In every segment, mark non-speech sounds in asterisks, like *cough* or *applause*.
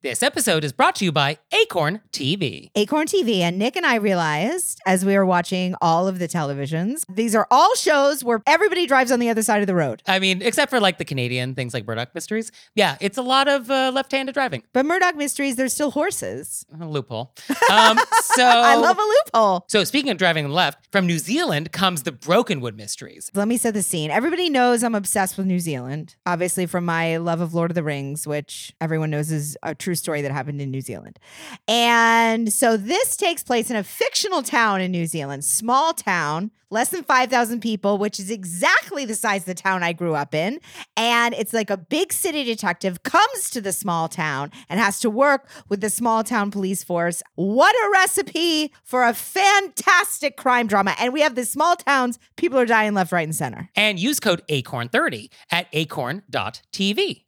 This episode is brought to you by Acorn TV. Acorn TV. And Nick and I realized as we were watching all of the televisions, these are all shows where everybody drives on the other side of the road. I mean, except for like the Canadian things like Murdoch Mysteries. Yeah, it's a lot of uh, left handed driving. But Murdoch Mysteries, there's still horses. A loophole. Um, so, *laughs* I love a loophole. So, speaking of driving left, from New Zealand comes the Brokenwood Mysteries. Let me set the scene. Everybody knows I'm obsessed with New Zealand, obviously, from my love of Lord of the Rings, which everyone knows is a true story that happened in New Zealand. And so this takes place in a fictional town in New Zealand, small town, less than 5,000 people, which is exactly the size of the town I grew up in. And it's like a big city detective comes to the small town and has to work with the small town police force. What a recipe for a fantastic crime drama. And we have the small towns, people are dying left, right, and center. And use code ACORN30 at acorn.tv.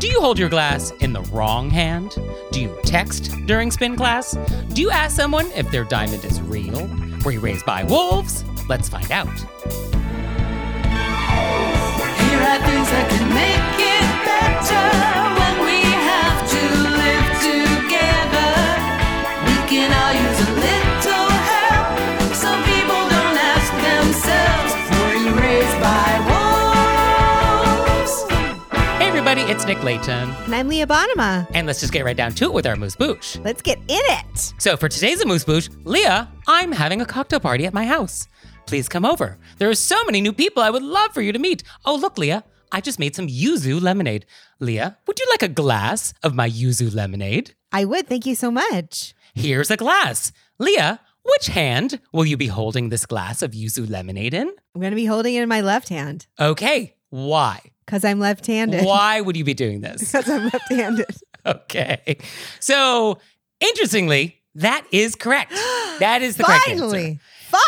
Do you hold your glass in the wrong hand? Do you text during spin class? Do you ask someone if their diamond is real? Were you raised by wolves? Let's find out. Here are things that can make it's Nick Leighton. And I'm Leah Bonnema. And let's just get right down to it with our amuse-bouche. Let's get in it. So for today's amuse-bouche, Leah, I'm having a cocktail party at my house. Please come over. There are so many new people I would love for you to meet. Oh, look, Leah, I just made some yuzu lemonade. Leah, would you like a glass of my yuzu lemonade? I would. Thank you so much. Here's a glass. Leah, which hand will you be holding this glass of yuzu lemonade in? I'm going to be holding it in my left hand Okay, why? Because I'm left handed. Why would you be doing this? *laughs* Because I'm left handed. *laughs* Okay. So, interestingly, that is correct. *gasps* That is the correct answer.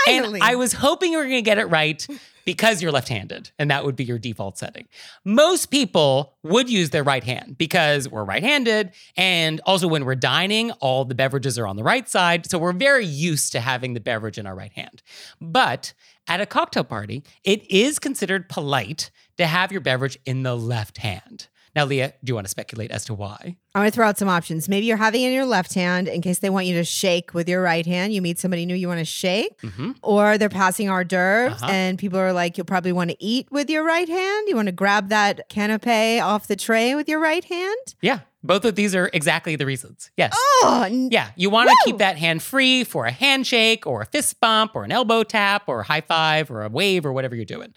Finally. And I was hoping you were going to get it right *laughs* because you're left handed, and that would be your default setting. Most people would use their right hand because we're right handed. And also, when we're dining, all the beverages are on the right side. So we're very used to having the beverage in our right hand. But at a cocktail party, it is considered polite to have your beverage in the left hand. Now, Leah, do you want to speculate as to why? I'm going to throw out some options. Maybe you're having it in your left hand in case they want you to shake with your right hand. You meet somebody new you want to shake, Mm-hmm. or they're passing hors d'oeuvres, Uh-huh. and people are like, you'll probably want to eat with your right hand. You want to grab that canapé off the tray with your right hand. Yeah, both of these are exactly the reasons. Yes. Oh, Yeah, you want to keep that hand free for a handshake or a fist bump or an elbow tap or a high five or a wave or whatever you're doing.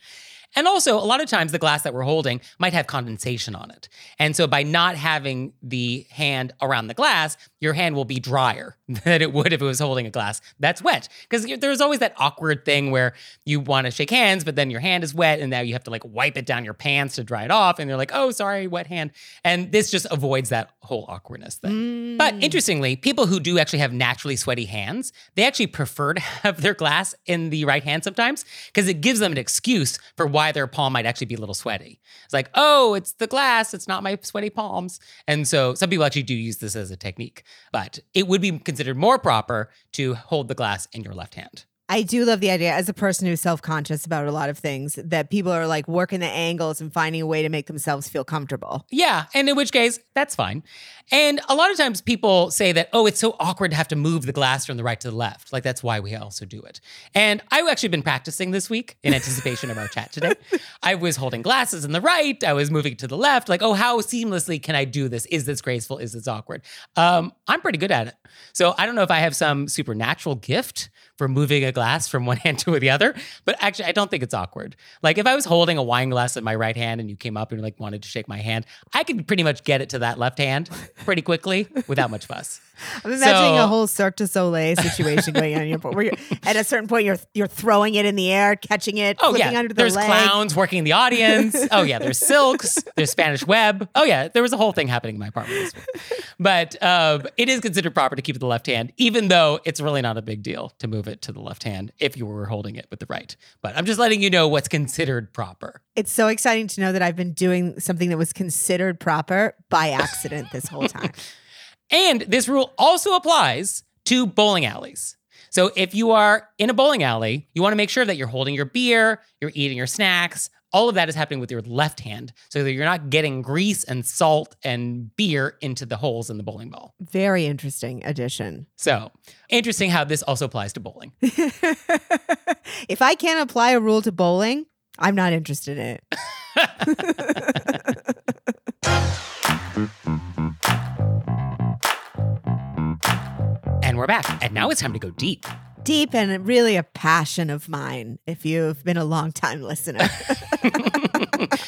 And also, a lot of times the glass that we're holding might have condensation on it. And so by not having the hand around the glass, your hand will be drier *laughs* than it would if it was holding a glass that's wet. Because there's always that awkward thing where you want to shake hands, but then your hand is wet and now you have to like wipe it down your pants to dry it off. And they're like, oh, sorry, wet hand. And this just avoids that whole awkwardness thing. Mm. But interestingly, people who do actually have naturally sweaty hands, they actually prefer to *laughs* have their glass in the right hand sometimes because it gives them an excuse for why their palm might actually be a little sweaty. It's like, oh, it's the glass, it's not my sweaty palms. And so some people actually do use this as a technique, but it would be considered more proper to hold the glass in your left hand. I do love the idea as a person who's self conscious about a lot of things that people are like working the angles and finding a way to make themselves feel comfortable. Yeah, and in which case, that's fine. And a lot of times people say that, oh, it's so awkward to have to move the glass from the right to the left. Like that's why we also do it. And I've actually been practicing this week in anticipation of our chat today. *laughs* I was holding glasses in the right, I was moving to the left, like, oh, how seamlessly can I do this? Is this graceful? Is this awkward? Um, I'm pretty good at it. So I don't know if I have some supernatural gift for moving a glass from one *laughs* hand to the other, but actually, I don't think it's awkward. Like if I was holding a wine glass in my right hand and you came up and like wanted to shake my hand, I could pretty much get it to that left hand pretty quickly without much fuss. I'm imagining So- a whole Cirque du Soleil situation going on in your where you're, at a certain point you're you're throwing it in the air, catching it, Oh flipping yeah, under the there's leg. clowns working in the audience. *laughs* Oh yeah, there's silks. There's Spanish web. Oh yeah, there was a whole thing happening in my apartment this week. But um, it is considered proper to keep it the left hand, even though it's really not a big deal to move it to the left hand if you were holding it with the right. But I'm just letting you know what's considered proper. It's so exciting to know that I've been doing something that was considered proper by accident this whole time. *laughs* And this rule also applies to bowling alleys. So if you are in a bowling alley, you want to make sure that you're holding your beer, you're eating your snacks. All of that is happening with your left hand so that you're not getting grease and salt and beer into the holes in the bowling ball. Very interesting addition. So, interesting how this also applies to bowling. *laughs* if I can't apply a rule to bowling, I'm not interested in it. *laughs* And we're back. And now it's time to go deep. Deep and really a passion of mine if you've been a long time listener. *laughs*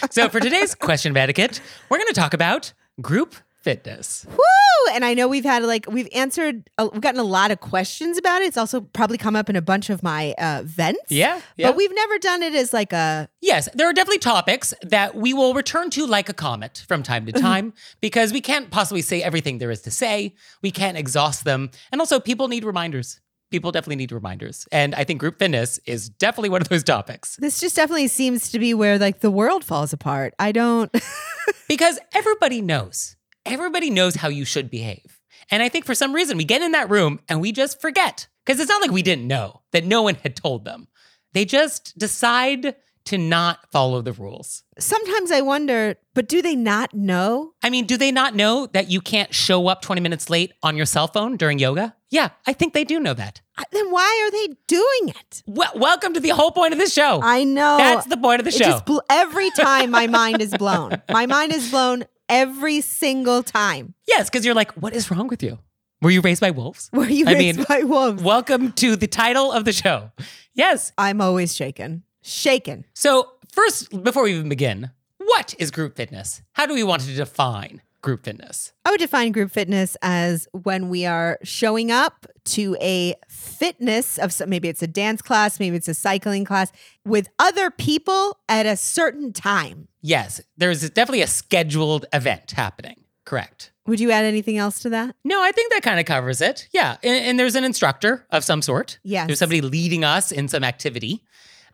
So, for today's question of etiquette, we're going to talk about group fitness. Woo! And I know we've had like we've answered, uh, we've gotten a lot of questions about it. It's also probably come up in a bunch of my uh, vents. Yeah. Yeah. But we've never done it as like a Yes, there are definitely topics that we will return to like a comet from time to time because we can't possibly say everything there is to say. We can't exhaust them. And also, people need reminders. People definitely need reminders. And I think group fitness is definitely one of those topics this just definitely seems to be where like the world falls apart. I don't *laughs* because everybody knows. Everybody knows how you should behave. And I think for some reason we get in that room and we just forget because it's not like we didn't know that no one had told them. They just decide to not follow the rules. sometimes I wonder, but do they not know? I mean, do they not know that you can't show up 20 minutes late on your cell phone during yoga? Yeah, I think they do know that. Then why are they doing it? Well, welcome to the whole point of this show. I know. That's the point of the It show. just bl- every time my mind is blown. My mind is blown every single time. yes, because you're like, what is wrong with you? Were you raised by wolves? *laughs* Were you I raised mean, by wolves? Welcome to the title of the show. Yes. I'm always shaken. Shaken. So, first, before we even begin, what is group fitness? How do we want to define group fitness? I would define group fitness as when we are showing up to a fitness of some, maybe it's a dance class, maybe it's a cycling class with other people at a certain time. Yes, there's definitely a scheduled event happening. Correct. Would you add anything else to that? No, I think that kind of covers it. Yeah. And, and there's an instructor of some sort. Yes. There's somebody leading us in some activity.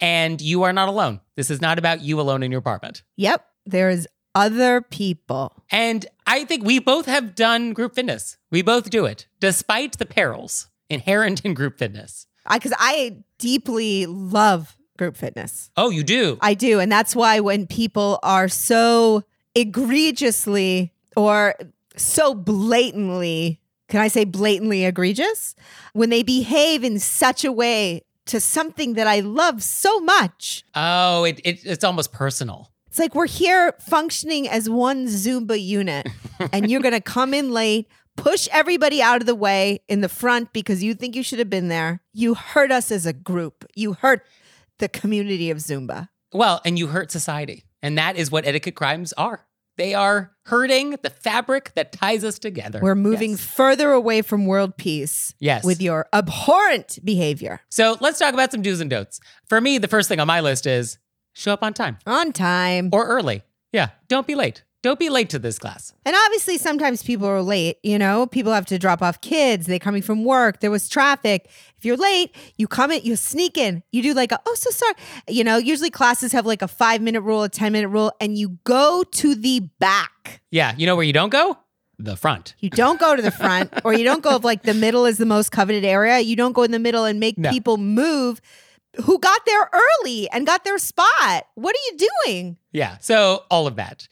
And you are not alone. This is not about you alone in your apartment. Yep. There's other people. And I think we both have done group fitness. We both do it, despite the perils inherent in group fitness. Because I, deeply love group fitness. Oh, you do? I do. And that's why when people are so egregiously or so blatantly, can I say blatantly egregious? When they behave in such a way to something that I love so much. oh, it, it, it's almost personal. It's like we're here functioning as one Zumba unit, and you're going to come in late, push everybody out of the way in the front because you think you should have been there. You hurt us as a group. You hurt the community of Zumba. Well, and you hurt society. And that is what etiquette crimes are. They are hurting the fabric that ties us together. We're moving Yes. further away from world peace Yes. with your abhorrent behavior. So let's talk about some do's and don'ts. For me, the first thing on my list is show up on time On time. or early. Yeah, don't be late. Don't be late to this class. And obviously, sometimes people are late. You know, people have to drop off kids. They're coming from work. There was traffic. If you're late, you come in, you sneak in. You do like a, oh, so sorry. You know, usually classes have like a five minute rule, a 10 minute rule, and you go to the back. Yeah, you know where you don't go? The front. You don't go to the front, or you don't go if like the middle is the most coveted area. You don't go in the middle and make No. people move who got there early and got their spot. What are you doing? Yeah, so all of that.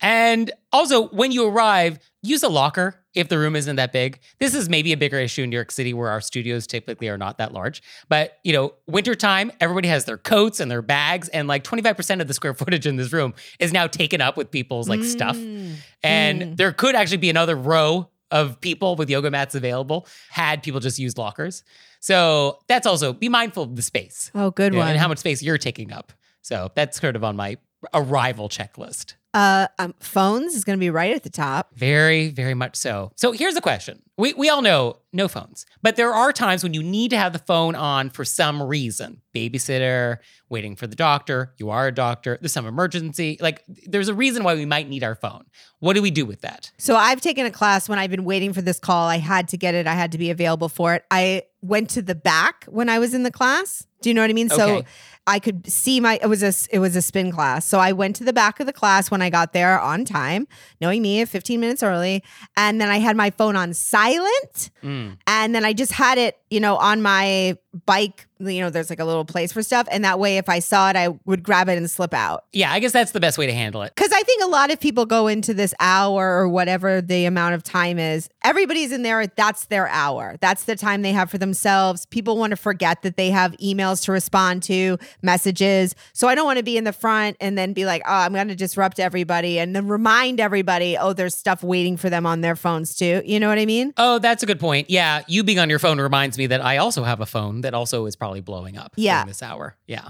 And also, when you arrive, use a locker if the room isn't that big. This is maybe a bigger issue in New York City where our studios typically are not that large. But, you know, wintertime, everybody has their coats and their bags, and like 25% of the square footage in this room is now taken up with people's like stuff. Mm. And Mm. there could actually be another row of people with yoga mats available had people just use lockers. So that's also be mindful of the space Oh, good one. and how much space you're taking up. So that's sort of on my arrival checklist. Uh, um, phones is going to be right at the top. Very, very much so. So here's the question. We, we all know no phones, but there are times when you need to have the phone on for some reason. Babysitter, waiting for the doctor, you are a doctor, there's some emergency. Like there's a reason why we might need our phone. What do we do with that? So I've taken a class when I've been waiting for this call. I had to get it. I had to be available for it. I went to the back when I was in the class. Do you know what I mean? So I could see my it was a it was a spin class. So I went to the back of the class when I got there on time, knowing me 15 minutes early, and then I had my phone on silent Mm. and then I just had it, you know, on my bike, you know, there's like a little place for stuff and that way if I saw it I would grab it and slip out. Yeah, I guess that's the best way to handle it. Because I think a lot of people go into this hour or whatever the amount of time is. Everybody's in there. That's their hour. That's the time they have for themselves. People want to forget that they have emails to respond to, messages. So I don't want to be in the front and then be like, oh, I'm going to disrupt everybody and then remind everybody, oh, there's stuff waiting for them on their phones too. You know what I mean? Oh, that's a good point. Yeah, you being on your phone reminds me that I also have a phone that also is probably blowing up Yeah. during this hour. Yeah.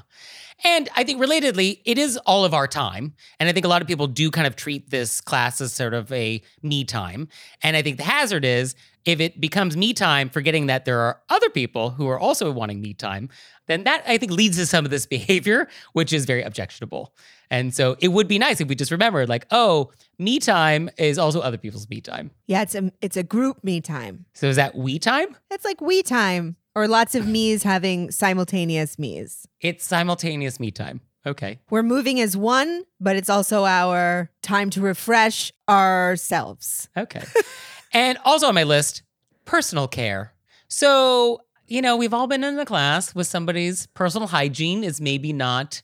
And I think relatedly, it is all of our time. And I think a lot of people do kind of treat this class as sort of a me time. And I think the hazard is if it becomes me time, forgetting that there are other people who are also wanting me time, then that I think leads to some of this *laughs* behavior, which is very objectionable. And so it would be nice if we just remembered, like, oh, me time is also other people's me time. Yeah, it's a it's a group me time. So is that we time? It's like we time or lots of me's having simultaneous me's. It's simultaneous me time. Okay. We're moving as one, but it's also our time to refresh ourselves. Okay. and also on my list, personal care. So, you know, we've all been in a class with somebody's personal hygiene is maybe not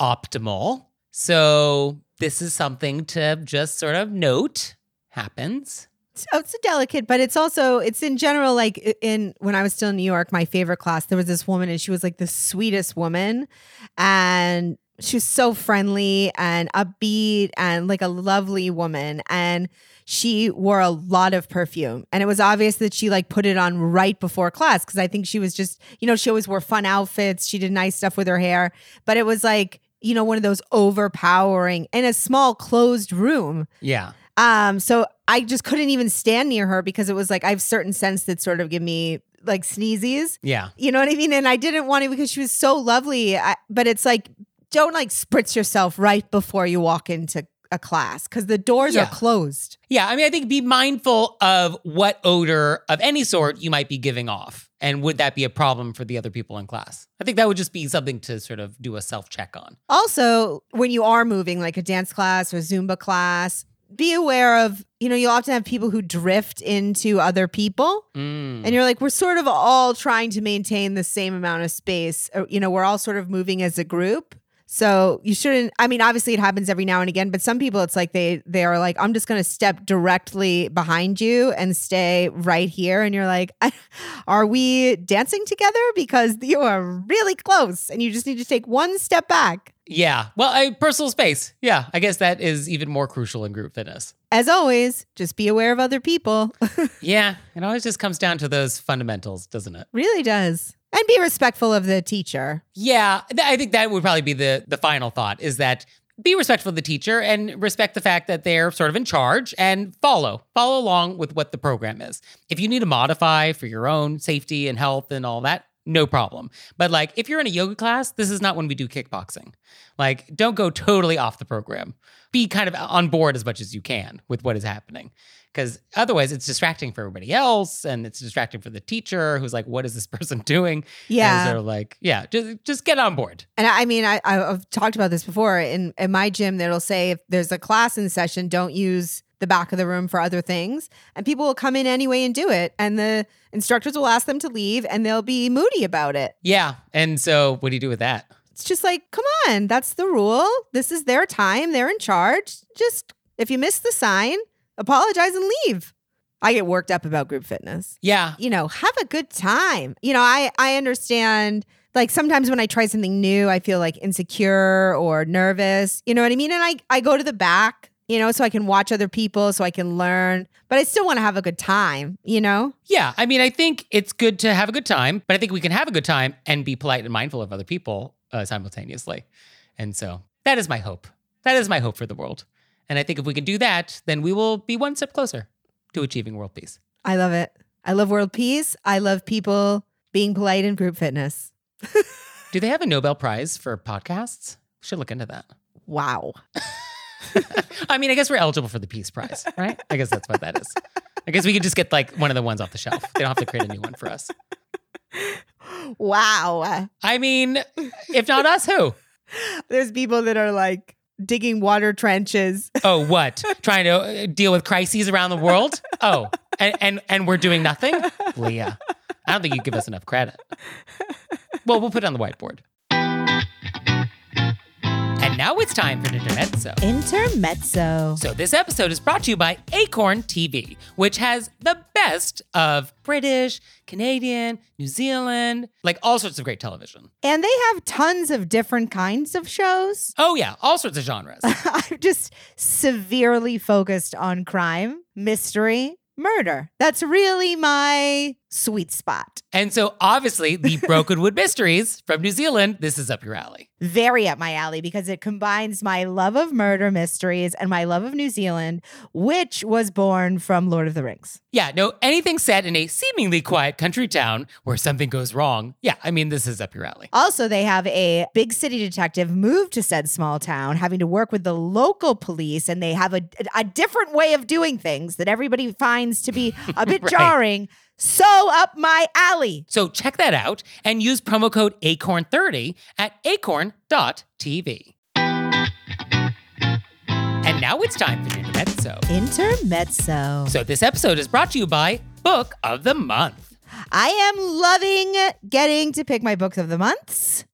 optimal. So, this is something to just sort of note happens. So it's delicate, but it's also it's in general like in when I was still in New York, my favorite class, there was this woman and she was like the sweetest woman. And she was so friendly and upbeat and like a lovely woman. And she wore a lot of perfume. And it was obvious that she like put it on right before class because I think she was just you know she always wore fun outfits. She did nice stuff with her hair. But it was like you know one of those overpowering in a small closed room. Yeah. Um, so I just couldn't even stand near her because it was like I have certain scents that sort of give me like sneezes. Yeah. You know what I mean? And I didn't want to because she was so lovely. I, but it's like don't like spritz yourself right before you walk into a class because the doors Yeah. are closed. Yeah. I mean, I think be mindful of what odor of any sort you might be giving off. And would that be a problem for the other people in class? I think that would just be something to sort of do a self check on. Also, when you are moving like a dance class or Zumba class, be aware of, you know, you often have people who drift into other people. Mm. And you're like, we're sort of all trying to maintain the same amount of space. Uh, You know, we're all sort of moving as a group. So you shouldn't. I mean, obviously it happens every now and again, but some people it's like they they are like, I'm just going to step directly behind you and stay right here, and you're like, *laughs* are we dancing together because you are really close, and you just need to take one step back. Yeah. Well, I, personal space. Yeah. I guess that is even more crucial in group fitness. As always, just be aware of other people. *laughs* Yeah. It always just comes down to those fundamentals, doesn't it? really does, and be respectful of the teacher. Yeah. th- I think that would probably be the, the final thought is that be respectful of the teacher and respect the fact that they're sort of in charge and follow, follow along with what the program is. If you need to modify for your own safety and health and all that, no problem. But like if you're in a yoga class, this is not when we do kickboxing. Like don't go totally off the program. Be kind of on board as much as you can with what is happening. Because otherwise it's distracting for everybody else and it's distracting for the teacher who's like, what is this *laughs* person doing? Yeah. And of like, yeah, just just get on board. And I I mean, I, I've talked about this before. In, in my gym, that'll say if there's a class in session, don't use the back of the room for other things. And people will come in anyway and do it. And the instructors will ask them to leave and they'll be moody about it. Yeah. And so what do you do with that? It's just like, come on, that's the rule. This is their time. They're in charge. Just if you miss the sign, apologize and leave. I get worked up about group fitness. Yeah. you know, have a good time. You know, I I understand like sometimes when I try something new, I feel like insecure or nervous. You know what I mean? And I I go to the back, you know, so I can watch other people, so I can learn, but I still want to have a good time, you know? Yeah. I mean, I think it's good to have a good time, but I think we can have a good time and be polite and mindful of other people uh, simultaneously. And so that is my hope. That is my hope for the world. And I think if we can do that, then we will be one step closer to achieving world peace. I love it. I love world peace. I love people being polite in group fitness. *laughs* Do they have a Nobel Prize for podcasts? We should look into that. Wow. *laughs* I mean, I guess we're eligible for the Peace Prize, right? I guess that's what that is. I guess we could just get like one of the ones off the shelf. They don't have to create a new one for us. Wow. I mean, if not us, who? There's people that are like digging water trenches. *laughs* Oh, what? Trying to uh, deal with crises around the world? Oh, and and, and we're doing nothing? Leah, I don't think you give us enough credit. Well, we'll put it on the whiteboard. And now it's time for Intermezzo. Intermezzo. So this episode is brought to you by Acorn TV, which has the best of British, Canadian, New Zealand, like all sorts of great television. And they have tons of different kinds of shows. Oh yeah, all sorts of genres. *laughs* I'm just severely focused on crime, mystery, murder. That's really my sweet spot. And so obviously the *laughs* Brokenwood Mysteries from New Zealand, this is up your alley. Very up my alley because it combines my love of murder mysteries and my love of New Zealand, which was born from Lord of the Rings. Yeah, no, anything set in a seemingly quiet country town where something goes wrong. Yeah, I mean, this is up your alley. Also, they have a big city detective move to said small town, having to work with the local police, and they have a, a different way of doing things that everybody finds to be a *laughs* bit Right. jarring. So up my alley. So check that out and use promo code ACORN30 at acorn.tv. And now it's time for Intermezzo. Intermezzo. So this episode is brought to you by Book of the Month. I am loving getting to pick my books of the months.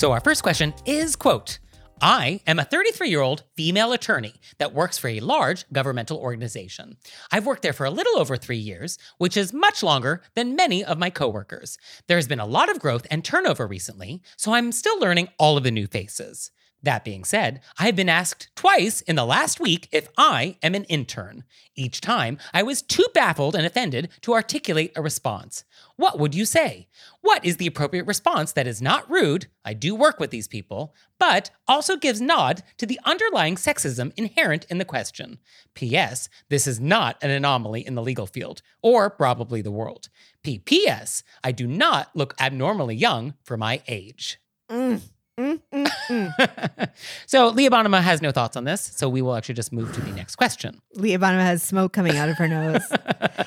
So our first question is quote, I am a 33 year old female attorney that works for a large governmental organization. I've worked there for a little over three years, which is much longer than many of my coworkers. There's been a lot of growth and turnover recently, so I'm still learning all of the new faces. That being said, I have been asked twice in the last week if I am an intern. Each time, I was too baffled and offended to articulate a response. What would you say? What is the appropriate response that is not rude? I do work with these people, but also gives nod to the underlying sexism inherent in the question. P.S. This is not an anomaly in the legal field, or probably the world. P.P.S. I do not look abnormally young for my age. Mm, mm, mm, mm. so Leah Bonnema has no thoughts on this, so we will actually just move to the next question. Leah Bonnema has smoke coming out of her nose.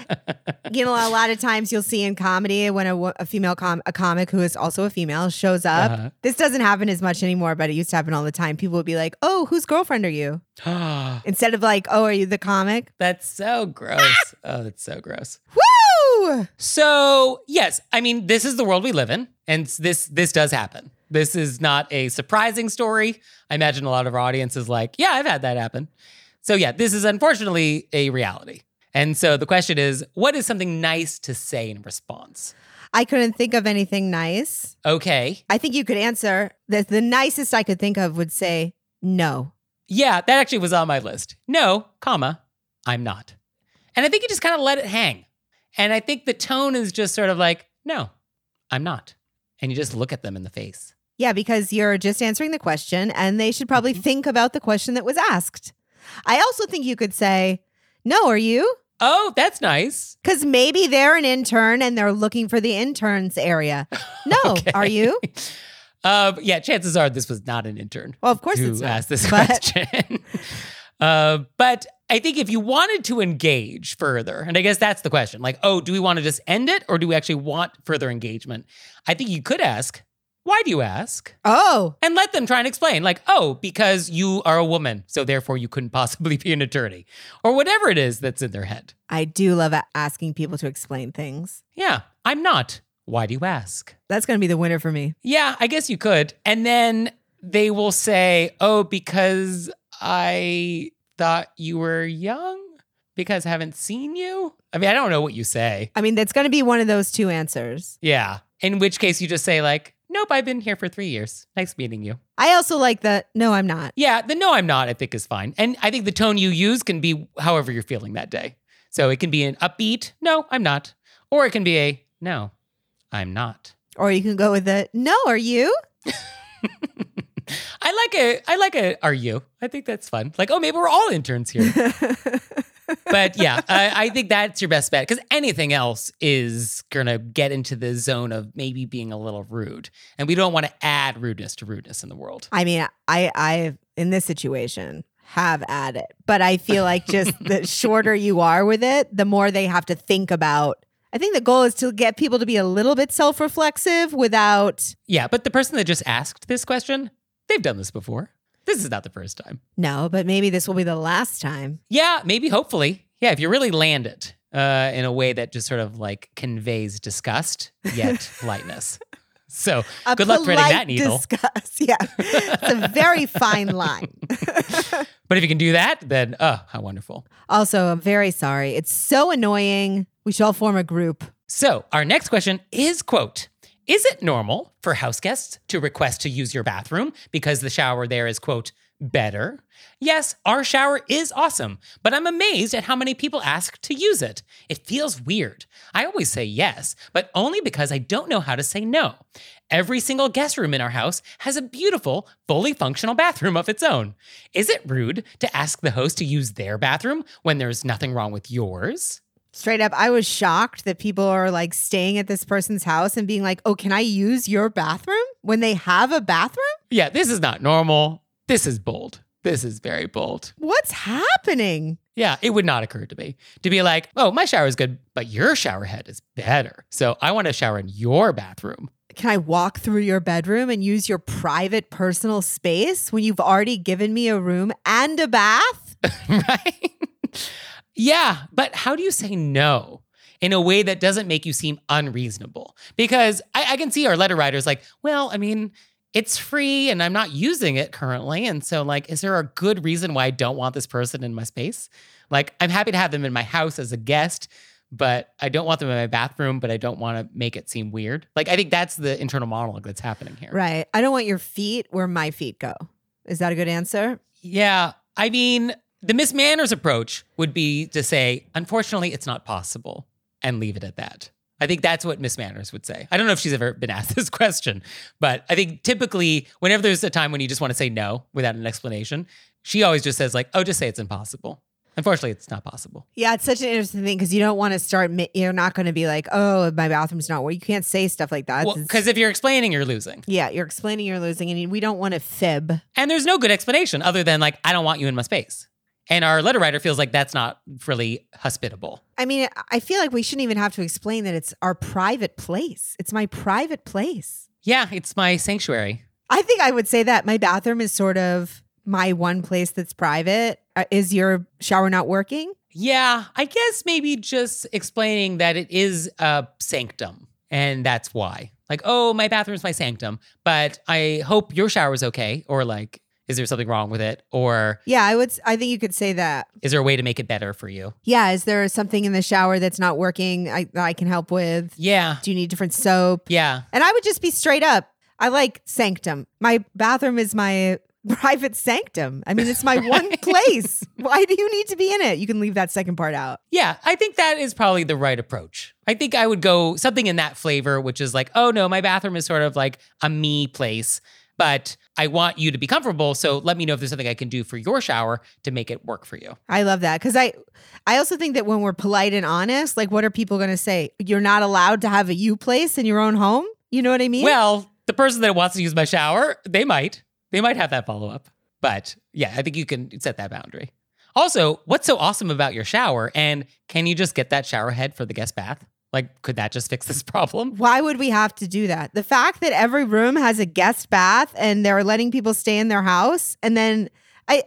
*laughs* you know, a lot of times you'll see in comedy when a, a female com- a comic who is also a female shows up. Uh-huh. This doesn't happen as much anymore, but it used to happen all the time. People would be like, "Oh, whose girlfriend are you?" *gasps* Instead of like, "Oh, are you the comic?" that's so gross. oh, that's so gross. Woo! So yes, I mean this is the world we live in, and this this does happen. This is not a surprising story. I imagine a lot of our audience is like, yeah, I've had that happen. So yeah, this is unfortunately a reality. And so the question is, what is something nice to say in response? I couldn't think of anything nice. Okay. I think you could answer the the nicest I could think of would say no. Yeah, that actually was on my list. No, comma, I'm not. And I think you just kind of let it hang. And I think the tone is just sort of like, no, I'm not. And you just look at them in the face. Yeah, because you're just answering the question and they should probably think about the question that was asked. I also think you could say, No, are you? Oh, that's nice. Because maybe they're an intern and they're looking for the interns area. *laughs* No, Okay. are you? *laughs* Um, yeah, chances are this was not an intern Well, of course who it's not. asked this But- question. *laughs* uh, but I think if you wanted to engage further, and I guess that's the question like, oh, do we want to just end it or do we actually want further engagement? I think you could ask, why do you ask? Oh, And let them try and explain, like, oh, because you are a woman, so therefore you couldn't *laughs* possibly be an attorney, or whatever it is that's in their head. I do love asking people to explain things. Yeah, I'm not. Why do you ask? That's going to be the winner for me. Yeah, I guess you could. And then they will say, oh, because I thought you were young, because I haven't seen you. I mean, I don't know what you say. I mean, that's going to be one of those two answers. Yeah. In which case you just say, like, nope, I've been here for three years. Nice meeting you. I also like the no, I'm not. Yeah, the no, I'm not, I think is fine. And I think the tone you use can be however you're feeling that day. So it can be an upbeat, no, I'm not. Or it can be a no, I'm not. Or you can go with the no, are you? *laughs* I like a I like a are you? I think that's fun. Like, oh, maybe we're all interns here. *laughs* but yeah, I, I think that's your best bet because anything else is gonna get into the zone of maybe being a little rude, and we don't want to add rudeness to rudeness in the world. I mean, I I in this situation have added, but I feel like just *laughs* the shorter you are with it, the more they have to think about. I think the goal is to get people to be a little bit self-reflexive without Yeah, but the person that just asked this question, they've done this before. This is not the first time. no, but maybe this will be the last time. Yeah, maybe, hopefully. Yeah, if you really land it uh, in a way that just sort of like conveys disgust yet *laughs* lightness. So A good luck threading that needle. Discuss. *laughs* Yeah, it's a very fine line. *laughs* But if you can do that, then oh, how wonderful. Also, I'm very sorry. It's so annoying. We should all form a group. So our next question is quote, is it normal for house guests to request to use your bathroom because the shower there is quote better? Yes, our shower is awesome, but I'm amazed at how many people ask to use it. It feels weird. I always say yes, but only because I don't know how to say no. Every single guest room in our house has a beautiful, fully functional bathroom of its own. Is it rude to ask the host to use their bathroom when there's nothing wrong with yours? Straight up, I was shocked that people are like staying at this person's house and being like, oh, can I use your bathroom when they have a bathroom? Yeah, this is not normal. This is bold. This is very bold. What's happening? Yeah, it would not occur to me to be like, oh, my shower is good, but your shower head is better. So I want to shower in your bathroom. Can I walk through your bedroom and use your private personal space when you've already given me a room and a bath? *laughs* right? Yeah, but how do you say no in a way that doesn't make you seem unreasonable? Because I, I can see our letter writers like, well, I mean, it's free and I'm not using it currently. And so, like, is there a good reason why I don't want this person in my space? Like, I'm happy to have them in my house as a guest, but I don't want them in my bathroom, but I don't want to make it seem weird. Like, I think that's the internal monologue that's happening here. Right. I don't want your feet where my feet go. Is that a good answer? Yeah. I mean, the Miss Manners approach would be to say, unfortunately, it's not possible, and leave it at that. I think that's what Miss Manners would say. I don't know if she's ever been asked *laughs* this question, but I think typically, whenever there's a time when you just want to say no without an explanation, she always just says, like, oh, just say it's impossible. Unfortunately, it's not possible. Yeah, it's such an interesting thing because you don't want to start. You're not going to be like, "Oh, my bathroom's not where." You can't say stuff like that. Because if you're explaining, you're losing. yeah, you're explaining you're losing, and we don't want to fib. And there's no good explanation other than, like, I don't want you in my space. And our letter writer feels like that's not really hospitable. I mean, I feel like we shouldn't even have to explain that it's our private place. It's my private place. Yeah, it's my sanctuary. I think I would say that my bathroom is sort of my one place that's private. Uh, is your shower not working? Yeah, I guess maybe just explaining that it is a sanctum and that's why. Like, oh, my bathroom's my sanctum, but I hope your shower's okay. Or like, is there something wrong with it? Or Yeah, I would. i think you could say that. is there a way to make it better for you? Yeah, is there something in the shower that's not working? I I can help with. Yeah. Do you need different soap? Yeah. And I would just be straight up. I like sanctum. My bathroom is my *laughs* private sanctum. I mean, it's my *laughs* one place. Why do you need to be in it? You can leave that second part out. Yeah. I think that is probably the right approach. I think I would go something in that flavor, which is like, oh no, my bathroom is sort of like a me place, but I want you to be comfortable. So let me know if there's something I can do for your shower to make it work for you. I love that because I, I also think that when we're polite and honest, like, what are people going to say? You're not allowed to have a you place in your own home. You know what I mean? Well, the person that wants to use my shower, they might. They might have that follow up. But yeah, I think you can set that boundary. Also, what's so awesome about your shower? And can you just get that shower head for the guest bath? Like, could that just fix this *laughs* problem? Why would we have to do that? The fact that every room has a guest bath and they're letting people stay in their house, and then I,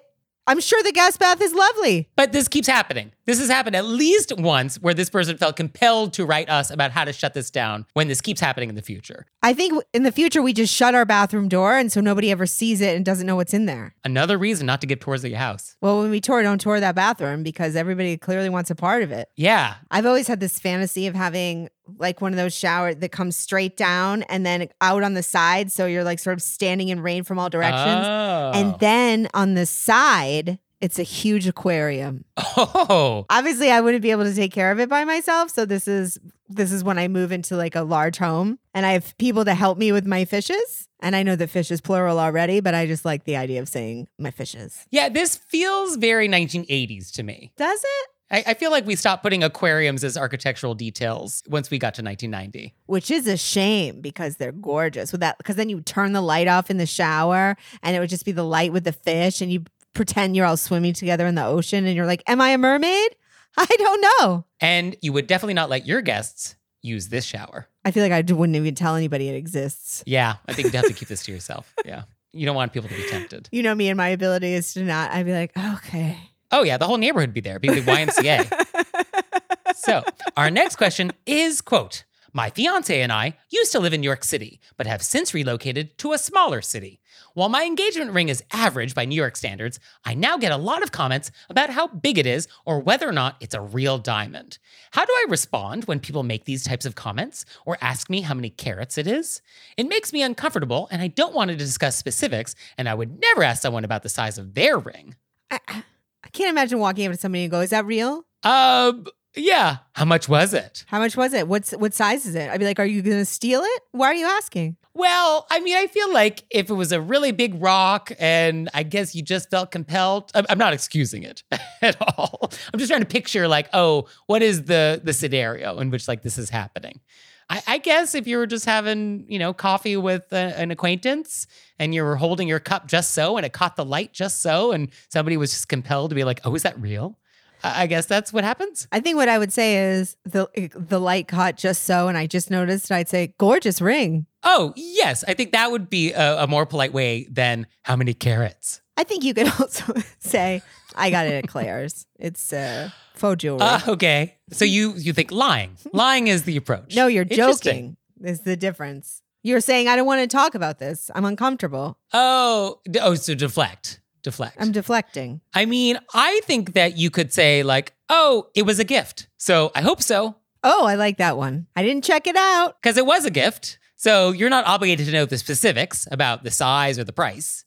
I'm sure the guest bath is lovely. But this keeps happening. This has happened at least once where this person felt compelled to write us about how to shut this down when this keeps happening in the future. I think in the future we just shut our bathroom door, and so nobody ever sees it and doesn't know what's in there. Another reason not to give tours of your house. Well, when we tour, don't tour that bathroom because everybody clearly wants a part of it. Yeah. I've always had this fantasy of having like one of those showers that comes straight down and then out on the side. So you're like sort of standing in rain from all directions. Oh. And then on the side, it's a huge aquarium. *laughs* oh. Obviously, I wouldn't be able to take care of it by myself. So this is this is when I move into like a large home and I have people to help me with my fishes. And I know that fish is plural already, but I just like the idea of saying my fishes. Yeah, this feels very 1980s to me. Does it? I, I feel like we stopped putting aquariums as architectural details once we got to 1990. which is a shame because they're gorgeous with that because then you turn the light off in the shower and it would just be the light with the fish and you pretend you're all swimming together in the ocean and you're like am i a mermaid *laughs* i don't know And you would definitely not let your guests use this shower. i feel like i wouldn't even tell anybody it exists Yeah, I think you'd have to keep this to *laughs* yourself. Yeah. You don't want people to be tempted. you know me and my ability is to not i'd be like okay Oh, yeah, the whole neighborhood would be there, be the YMCA. *laughs* so, our next question is quote, my fiance and I used to live in New York City, but have since relocated to a smaller city. While my engagement ring is average by New York standards, I now get a lot of comments about how big it is or whether or not it's a real diamond. How do I respond when people make these types of comments or ask me how many carats it is? It makes me uncomfortable and I don't want to discuss specifics, and I would never ask someone about the size of their ring. I, I can't imagine walking up to somebody and go is that real Um, yeah. How much was it? how much was it what's what size is it i'd be like are you gonna steal it why are you asking Well, I mean, I feel like if it was a really big rock and I guess you just felt compelled, I'm I'm not excusing it *laughs* at all. I'm just trying to picture like, oh, what is the the scenario in which like this is happening? I, I guess if you were just having, you know, coffee with a, an acquaintance and you were holding your cup just so and it caught the light just so and somebody was just compelled to be like, oh, is that real? I guess that's what happens. I think what I would say is the the light caught just so, and I just noticed. I'd say gorgeous ring. Oh, yes. I think that would be a, a more polite way than how many carats. I think you could *laughs* also say I got it at Claire's. It's uh, faux jewelry. Uh, okay. So you you think lying? Lying is the approach. no, you're joking. Is the difference? You're saying I don't want to talk about this. I'm uncomfortable. Oh, oh, so deflect, deflect. I'm deflecting. I mean, I think that you could say like, "Oh, it was a gift." So I hope so, Oh, I like that one. I didn't check it out. because it was a gift. So you're not obligated to know the specifics about the size or the price,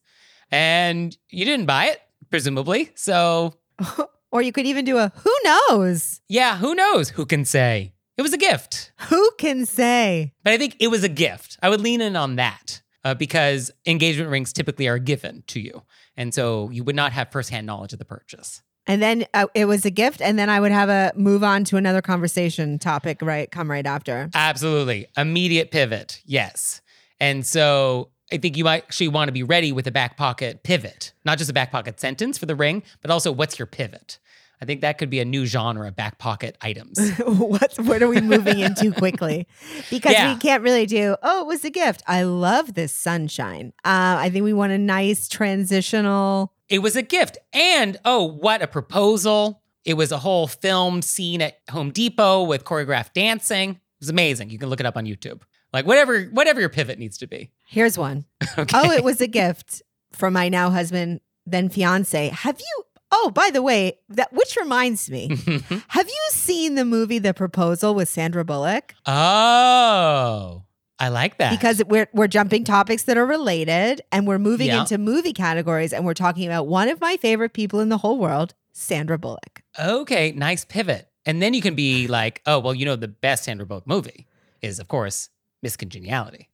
and you didn't buy it, presumably. So *laughs* or you could even do a who knows? yeah, who knows? Who can say it was a gift? Who can say? But I think it was a gift. I would lean in on that uh, because engagement rings typically are given to you. And so you would not have firsthand knowledge of the purchase. And then uh, it was a gift, and then I would have a move on to another conversation topic. Right, come right after. Absolutely. Immediate pivot. Yes. And so I think you might actually want to be ready with a back pocket pivot, not just a back pocket sentence for the ring, but also what's your pivot? I think that could be a new genre, back pocket items. *laughs* what what are we moving into *laughs* quickly? Because Yeah. we can't really do. Oh, it was a gift. I love this sunshine. Uh, I think we want a nice transitional. It was a gift. And oh, what a proposal. It was a whole film scene at Home Depot with choreographed dancing. It was amazing. You can look it up on YouTube. Like whatever whatever your pivot needs to be. Here's one. *laughs* Okay. Oh, it was a gift from my now husband, then fiance. Have you? Oh, by the way, that which reminds me. *laughs* have you seen the movie The Proposal with Sandra Bullock? oh. I like that. Because we're we're jumping topics that are related and we're moving Yeah. into movie categories and we're talking about one of my favorite people in the whole world, Sandra Bullock. Okay, nice pivot. And then you can be like, oh, well, you know, the best Sandra Bullock movie is, of course, Miss Congeniality.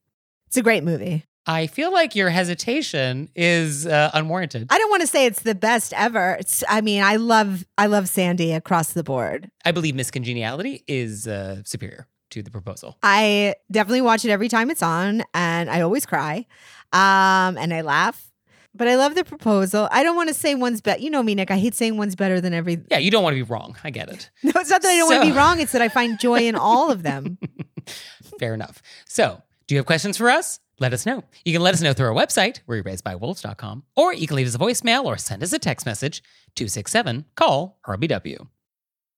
It's a great movie. I feel like your hesitation is uh, unwarranted. I don't want to say it's the best ever. It's I mean, I love I love Sandy across the board. I believe Miss Congeniality is uh, superior to the proposal. I definitely watch it every time it's on and I always cry. Um and I laugh. But I love the proposal. I don't want to say one's better. You know me, Nick. I hate saying one's better than every. Yeah, you don't want to be wrong. I get it. *laughs* No, it's not that I don't want to be wrong. It's that I find joy in all of them. *laughs* Fair enough. So, do you have questions for us? Let us know. You can let us know through our website, we're raised by wolves.com, or you can leave us a voicemail or send us a text message, 267 call RBW.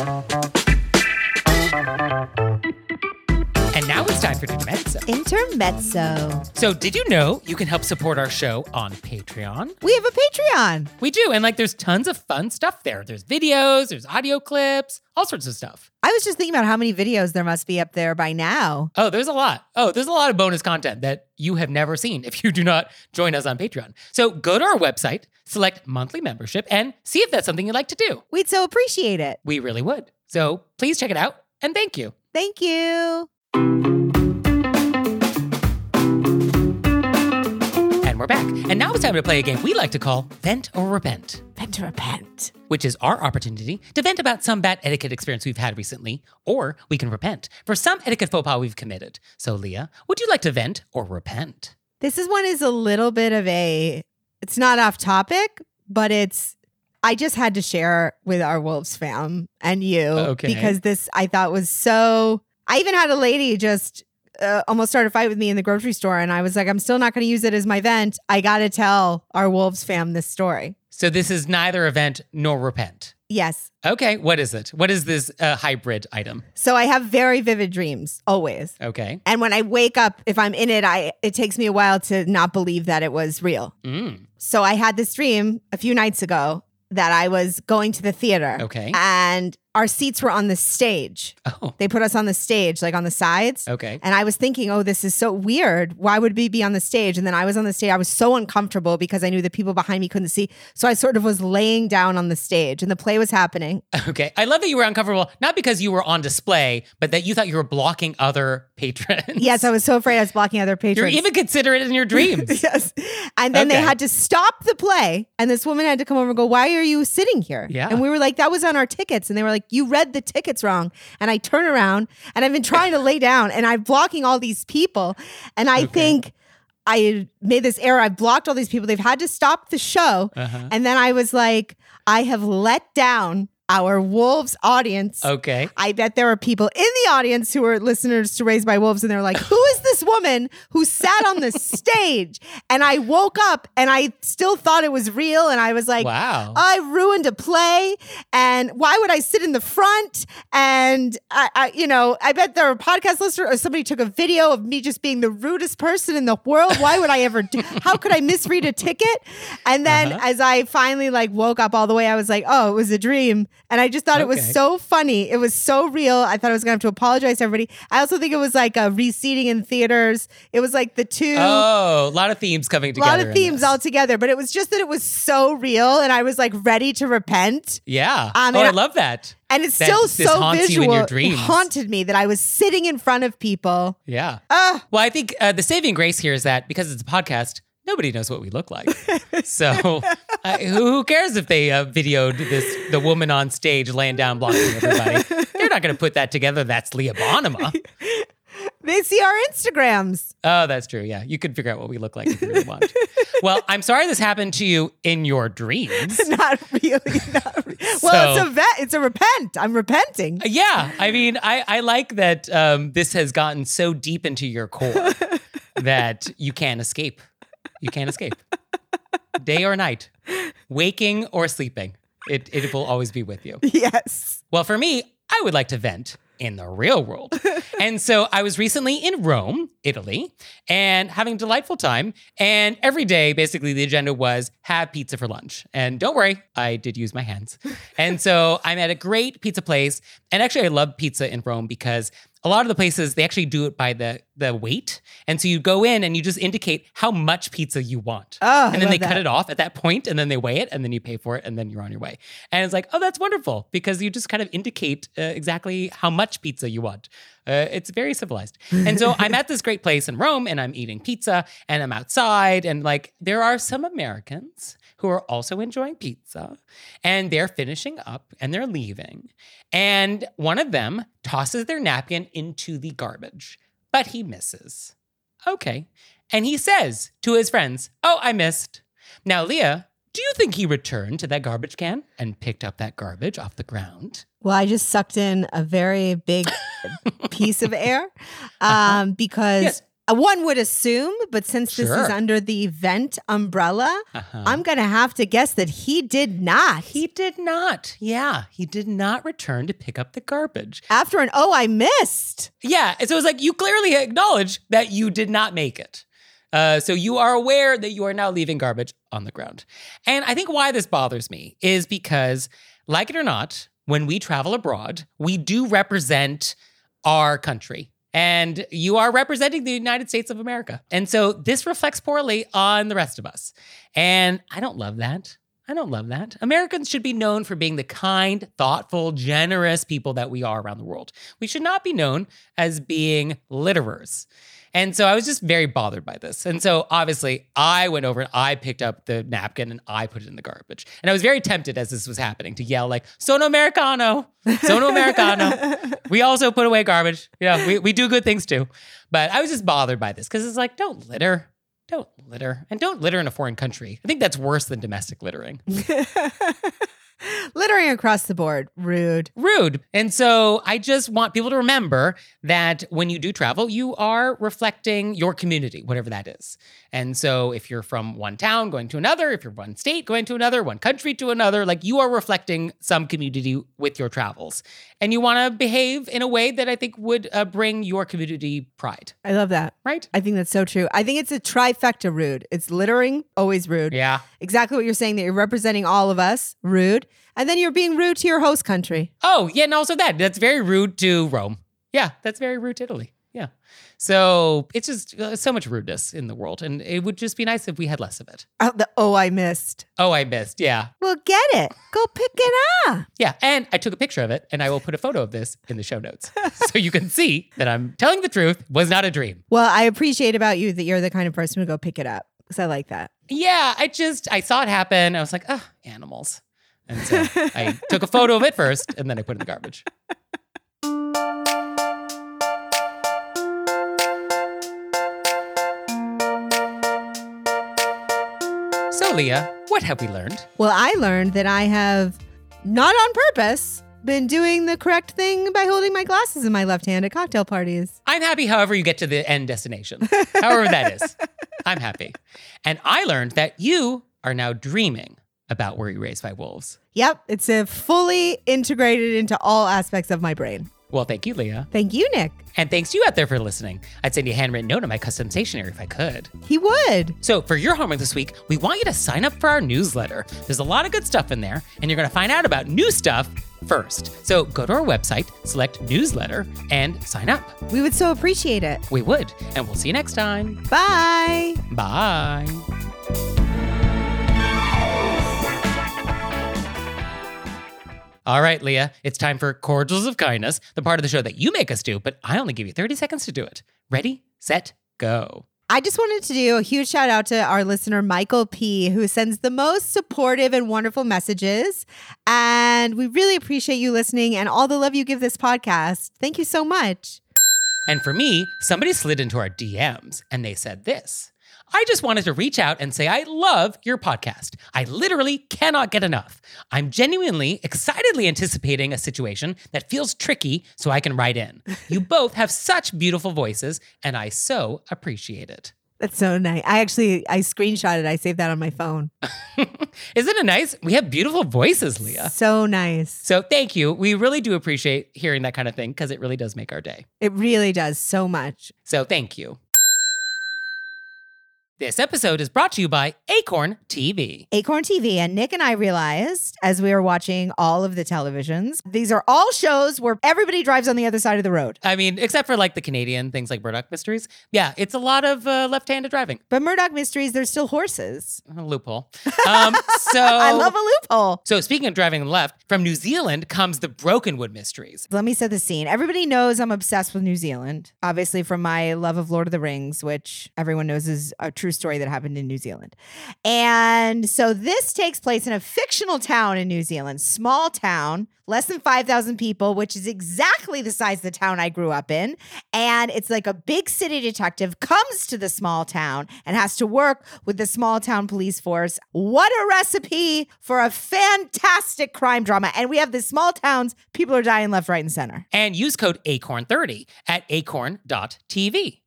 And now it's time for Intermezzo. Intermezzo. So, did you know you can help support our show on Patreon? We have a Patreon. We do. And like, there's tons of fun stuff there. There's videos, there's audio clips, all sorts of stuff. I was just thinking about how many videos there must be up there by now. Oh, there's a lot. Oh, there's a lot of bonus content that you have never seen if you do not join us on Patreon. So go to our website, select monthly membership, and see if that's something you'd like to do. We'd so appreciate it. We really would. So please check it out and thank you. Thank you. And we're back. And now it's time to play a game we like to call Vent or Repent, Vent or repent. which is our opportunity to vent about some bad etiquette experience we've had recently, or we can repent for some etiquette faux pas we've committed. So, Leah, would you like to vent or repent? This is one is a little bit of a it's not off topic, but it's I just had to share with our Wolves fam and you Okay. because this I thought was so I even had a lady just uh, almost start a fight with me in the grocery store and I was like I'm still not going to use it as my vent. I got to tell our Wolves fam this story. So, this is neither event nor repent. Yes. Okay, what is it? What is this uh, hybrid item? So I have very vivid dreams always. Okay. And when I wake up, if I'm in it, I it takes me a while to not believe that it was real. Mm, So I had this dream a few nights ago that I was going to the theater. Okay. And our seats were on the stage. oh, They put us on the stage, like on the sides. okay. And I was thinking, oh, this is so weird. Why would we be on the stage? And then I was on the stage. I was so uncomfortable because I knew the people behind me couldn't see. So I sort of was laying down on the stage and the play was happening. Okay. I love that you were uncomfortable, not because you were on display, but that you thought you were blocking other patrons. Yes, I was so afraid I was blocking other patrons. You're even considerate in your dreams. *laughs* yes. And then they had to stop the play. And this woman had to come over and go, Why are you sitting here? Yeah. And we were like, That was on our tickets. And they were like, You read the tickets wrong. And I turn around and I've been trying to lay *laughs* down and I'm blocking all these people. And I Okay. think I made this error. I blocked all these people. They've had to stop the show. Uh-huh. And then I was like, I have let down our Wolves audience. Okay. I bet there are people in the audience who are listeners to Raised by Wolves, and they're like, "Who is this woman who sat on the *laughs* stage?" And I woke up, and I still thought it was real, and I was like, wow. I ruined a play, and why would I sit in the front? And I, I you know, I bet there are podcast listeners, or somebody took a video of me just being the rudest person in the world. Why would I ever do? How could I misread a ticket? And then Uh-huh. as I finally like woke up all the way, I was like, oh, it was a dream, and I just thought it was so funny. It was so real. I thought I was gonna have to apologize to everybody. I also think it was like a reseating in theaters. It was like the two oh, a lot of themes coming together. a lot of themes all together, but it was just that it was so real, and I was like ready to repent. Yeah. Um, oh, I I- love that. And it's That still so visual. It haunted me that I was sitting in front of people. Yeah. Ah, Well, I think uh, the saving grace here is that because it's a podcast, nobody knows what we look like. *laughs* so uh, who, who cares if they uh, videoed this the woman on stage laying down blocking everybody? They're not going to put that together. That's Leah Bonnema. they see our Instagrams. Oh, that's true. Yeah, you could figure out what we look like if you really want. well, I'm sorry this happened to you in your dreams. *laughs* Not really. Not re- well, So- it's a vet. It's a repent. I'm repenting. Yeah, I mean, I, I like that um, this has gotten so deep into your core *laughs* that you can't escape. You can't escape. Day or night, waking or sleeping, it, it will always be with you. *laughs* Yes. Well, for me, I would like to vent in the real world. *laughs* and so I was recently in Rome, Italy, and having a delightful time. And every day, basically, the agenda was have pizza for lunch. And don't worry, I did use my hands. *laughs* and so I'm at a great pizza place. And actually, I love pizza in Rome because a lot of the places they actually do it by the the weight, and so you go in and you just indicate how much pizza you want, Oh, and then they cut it off at that point, and then they weigh it, and then you pay for it, and then you're on your way. And it's like, oh, that's wonderful because you just kind of indicate uh, exactly how much pizza you want. Uh, it's very civilized. And so I'm at this great place in Rome, and I'm eating pizza, and I'm outside, and like there are some Americans who are also enjoying pizza, and they're finishing up and they're leaving. And one of them tosses their napkin into the garbage, but he misses. Okay. And he says to his friends, Oh, I missed. Now, Leah, do you think he returned to that garbage can and picked up that garbage off the ground? Well, I just sucked in a very big *laughs* piece of air um, because Yes. One would assume, but since this is under the vent umbrella, Uh-huh. I'm going to have to guess that he did not. he did not. Yeah, he did not return to pick up the garbage. After an oh, I missed. Yeah. So it's like you clearly acknowledge that you did not make it. Uh, so you are aware that you are now leaving garbage on the ground. And I think why this bothers me is because, like it or not, when we travel abroad, we do represent our country. And you are representing the United States of America. And so this reflects poorly on the rest of us. And I don't love that. I don't love that. Americans should be known for being the kind, thoughtful, generous people that we are around the world. We should not be known as being litterers. And so I was just very bothered by this. And so obviously I went over and I picked up the napkin and I put it in the garbage. And I was very tempted as this was happening to yell like, sono americano, sono americano. *laughs* we also put away garbage. Yeah, we, we do good things too. But I was just bothered by this because it's like, don't litter. Don't litter. And don't litter in a foreign country. I think that's worse than domestic littering. *laughs* Littering across the board, rude. rude. And so I just want people to remember that when you do travel, you are reflecting your community, whatever that is. And so if you're from one town going to another, if you're one state going to another, one country to another, like you are reflecting some community with your travels. And you want to behave in a way that I think would uh, bring your community pride, I love that. right? I think that's so true. I think it's a trifecta rude. It's littering, always rude. Yeah. Exactly what you're saying that you're representing all of us, rude. And then you're being rude to your host country. Oh, yeah, and also that. That's very rude to Rome. Yeah, that's very rude to Italy. Yeah. So it's just uh, so much rudeness in the world. And it would just be nice if we had less of it. Oh, the, oh, I missed. Oh, I missed. Yeah. Well, get it. Go pick it up. Yeah. And I took a picture of it and I will put a photo of this in the show notes. *laughs* so you can see that I'm telling the truth was not a dream. Well, I appreciate about you that you're the kind of person who go pick it up because I like that. Yeah. I just, I saw it happen. I was like, oh, animals. And so I *laughs* took a photo of it first and then I put it in the garbage. Leah, what have we learned? Well, I learned that I have, not on purpose, been doing the correct thing by holding my glasses in my left hand at cocktail parties. I'm happy however you get to the end destination, however that is. *laughs* I'm happy. And I learned that you are now dreaming about Were You Raised by Wolves. Yep, it's a fully integrated into all aspects of my brain. Well, thank you, Leah. Thank you, Nick. And thanks to you out there for listening. I'd send you a handwritten note on my custom stationery if I could. He would. So, for your homework this week, we want you to sign up for our newsletter. There's a lot of good stuff in there, and you're going to find out about new stuff first. So, go to our website, select newsletter, and sign up. We would so appreciate it. We would. And we'll see you next time. Bye. Bye. All right, Leah, it's time for Cordials of Kindness, the part of the show that you make us do, but I only give you 30 seconds to do it. Ready, set, go. I just wanted to do a huge shout out to our listener, Michael P., who sends the most supportive and wonderful messages. And we really appreciate you listening and all the love you give this podcast. Thank you so much. And for me, somebody slid into our DMs and they said this. I just wanted to reach out and say I love your podcast. I literally cannot get enough. I'm genuinely, excitedly anticipating a situation that feels tricky so I can write in. *laughs* You both have such beautiful voices, and I so appreciate it. That's so nice. I actually I screenshotted. I saved that on my phone. *laughs* Isn't it nice? We have beautiful voices, Leah. So nice. So thank you. We really do appreciate hearing that kind of thing because it really does make our day. It really does so much. So thank you. This episode is brought to you by Acorn TV. Acorn TV. And Nick and I realized as we were watching all of the televisions, these are all shows where everybody drives on the other side of the road. I mean, except for like the Canadian things like Murdoch Mysteries. Yeah, it's a lot of uh, left handed driving. But Murdoch Mysteries, there's still horses. A loophole. Um, *laughs* so, I love a loophole. So, speaking of driving left, from New Zealand comes the Brokenwood Mysteries. Let me set the scene. Everybody knows I'm obsessed with New Zealand, obviously from my love of Lord of the Rings, which everyone knows is a true story that happened in New Zealand. And so this takes place in a fictional town in New Zealand, small town, less than 5,000 people, which is exactly the size of the town I grew up in. And it's like a big city detective comes to the small town and has to work with the small town police force. What a recipe for a fantastic crime drama. And we have the small towns, people are dying left, right, and center. And use code ACORN30 at acorn.tv.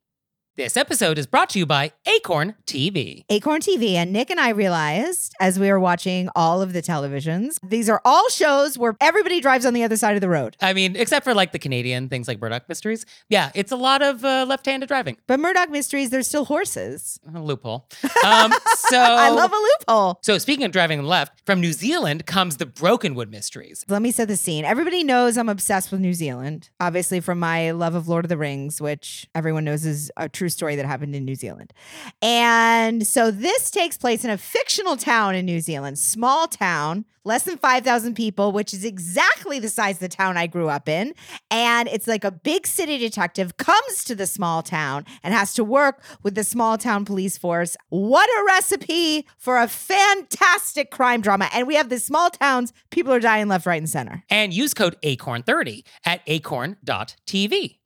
This episode is brought to you by Acorn TV. Acorn TV. And Nick and I realized as we were watching all of the televisions, these are all shows where everybody drives on the other side of the road. I mean, except for like the Canadian things like Murdoch Mysteries. Yeah, it's a lot of uh, left handed driving. But Murdoch Mysteries, there's still horses. A loophole. Um, so, *laughs* I love a loophole. So, speaking of driving left, from New Zealand comes the Brokenwood Mysteries. Let me set the scene. Everybody knows I'm obsessed with New Zealand, obviously from my love of Lord of the Rings, which everyone knows is a true story that happened in New Zealand. And so this takes place in a fictional town in New Zealand, small town, less than 5,000 people, which is exactly the size of the town I grew up in. And it's like a big city detective comes to the small town and has to work with the small town police force. What a recipe for a fantastic crime drama. And we have the small towns, people are dying left, right, and center. And use code ACORN30 at acorn.tv.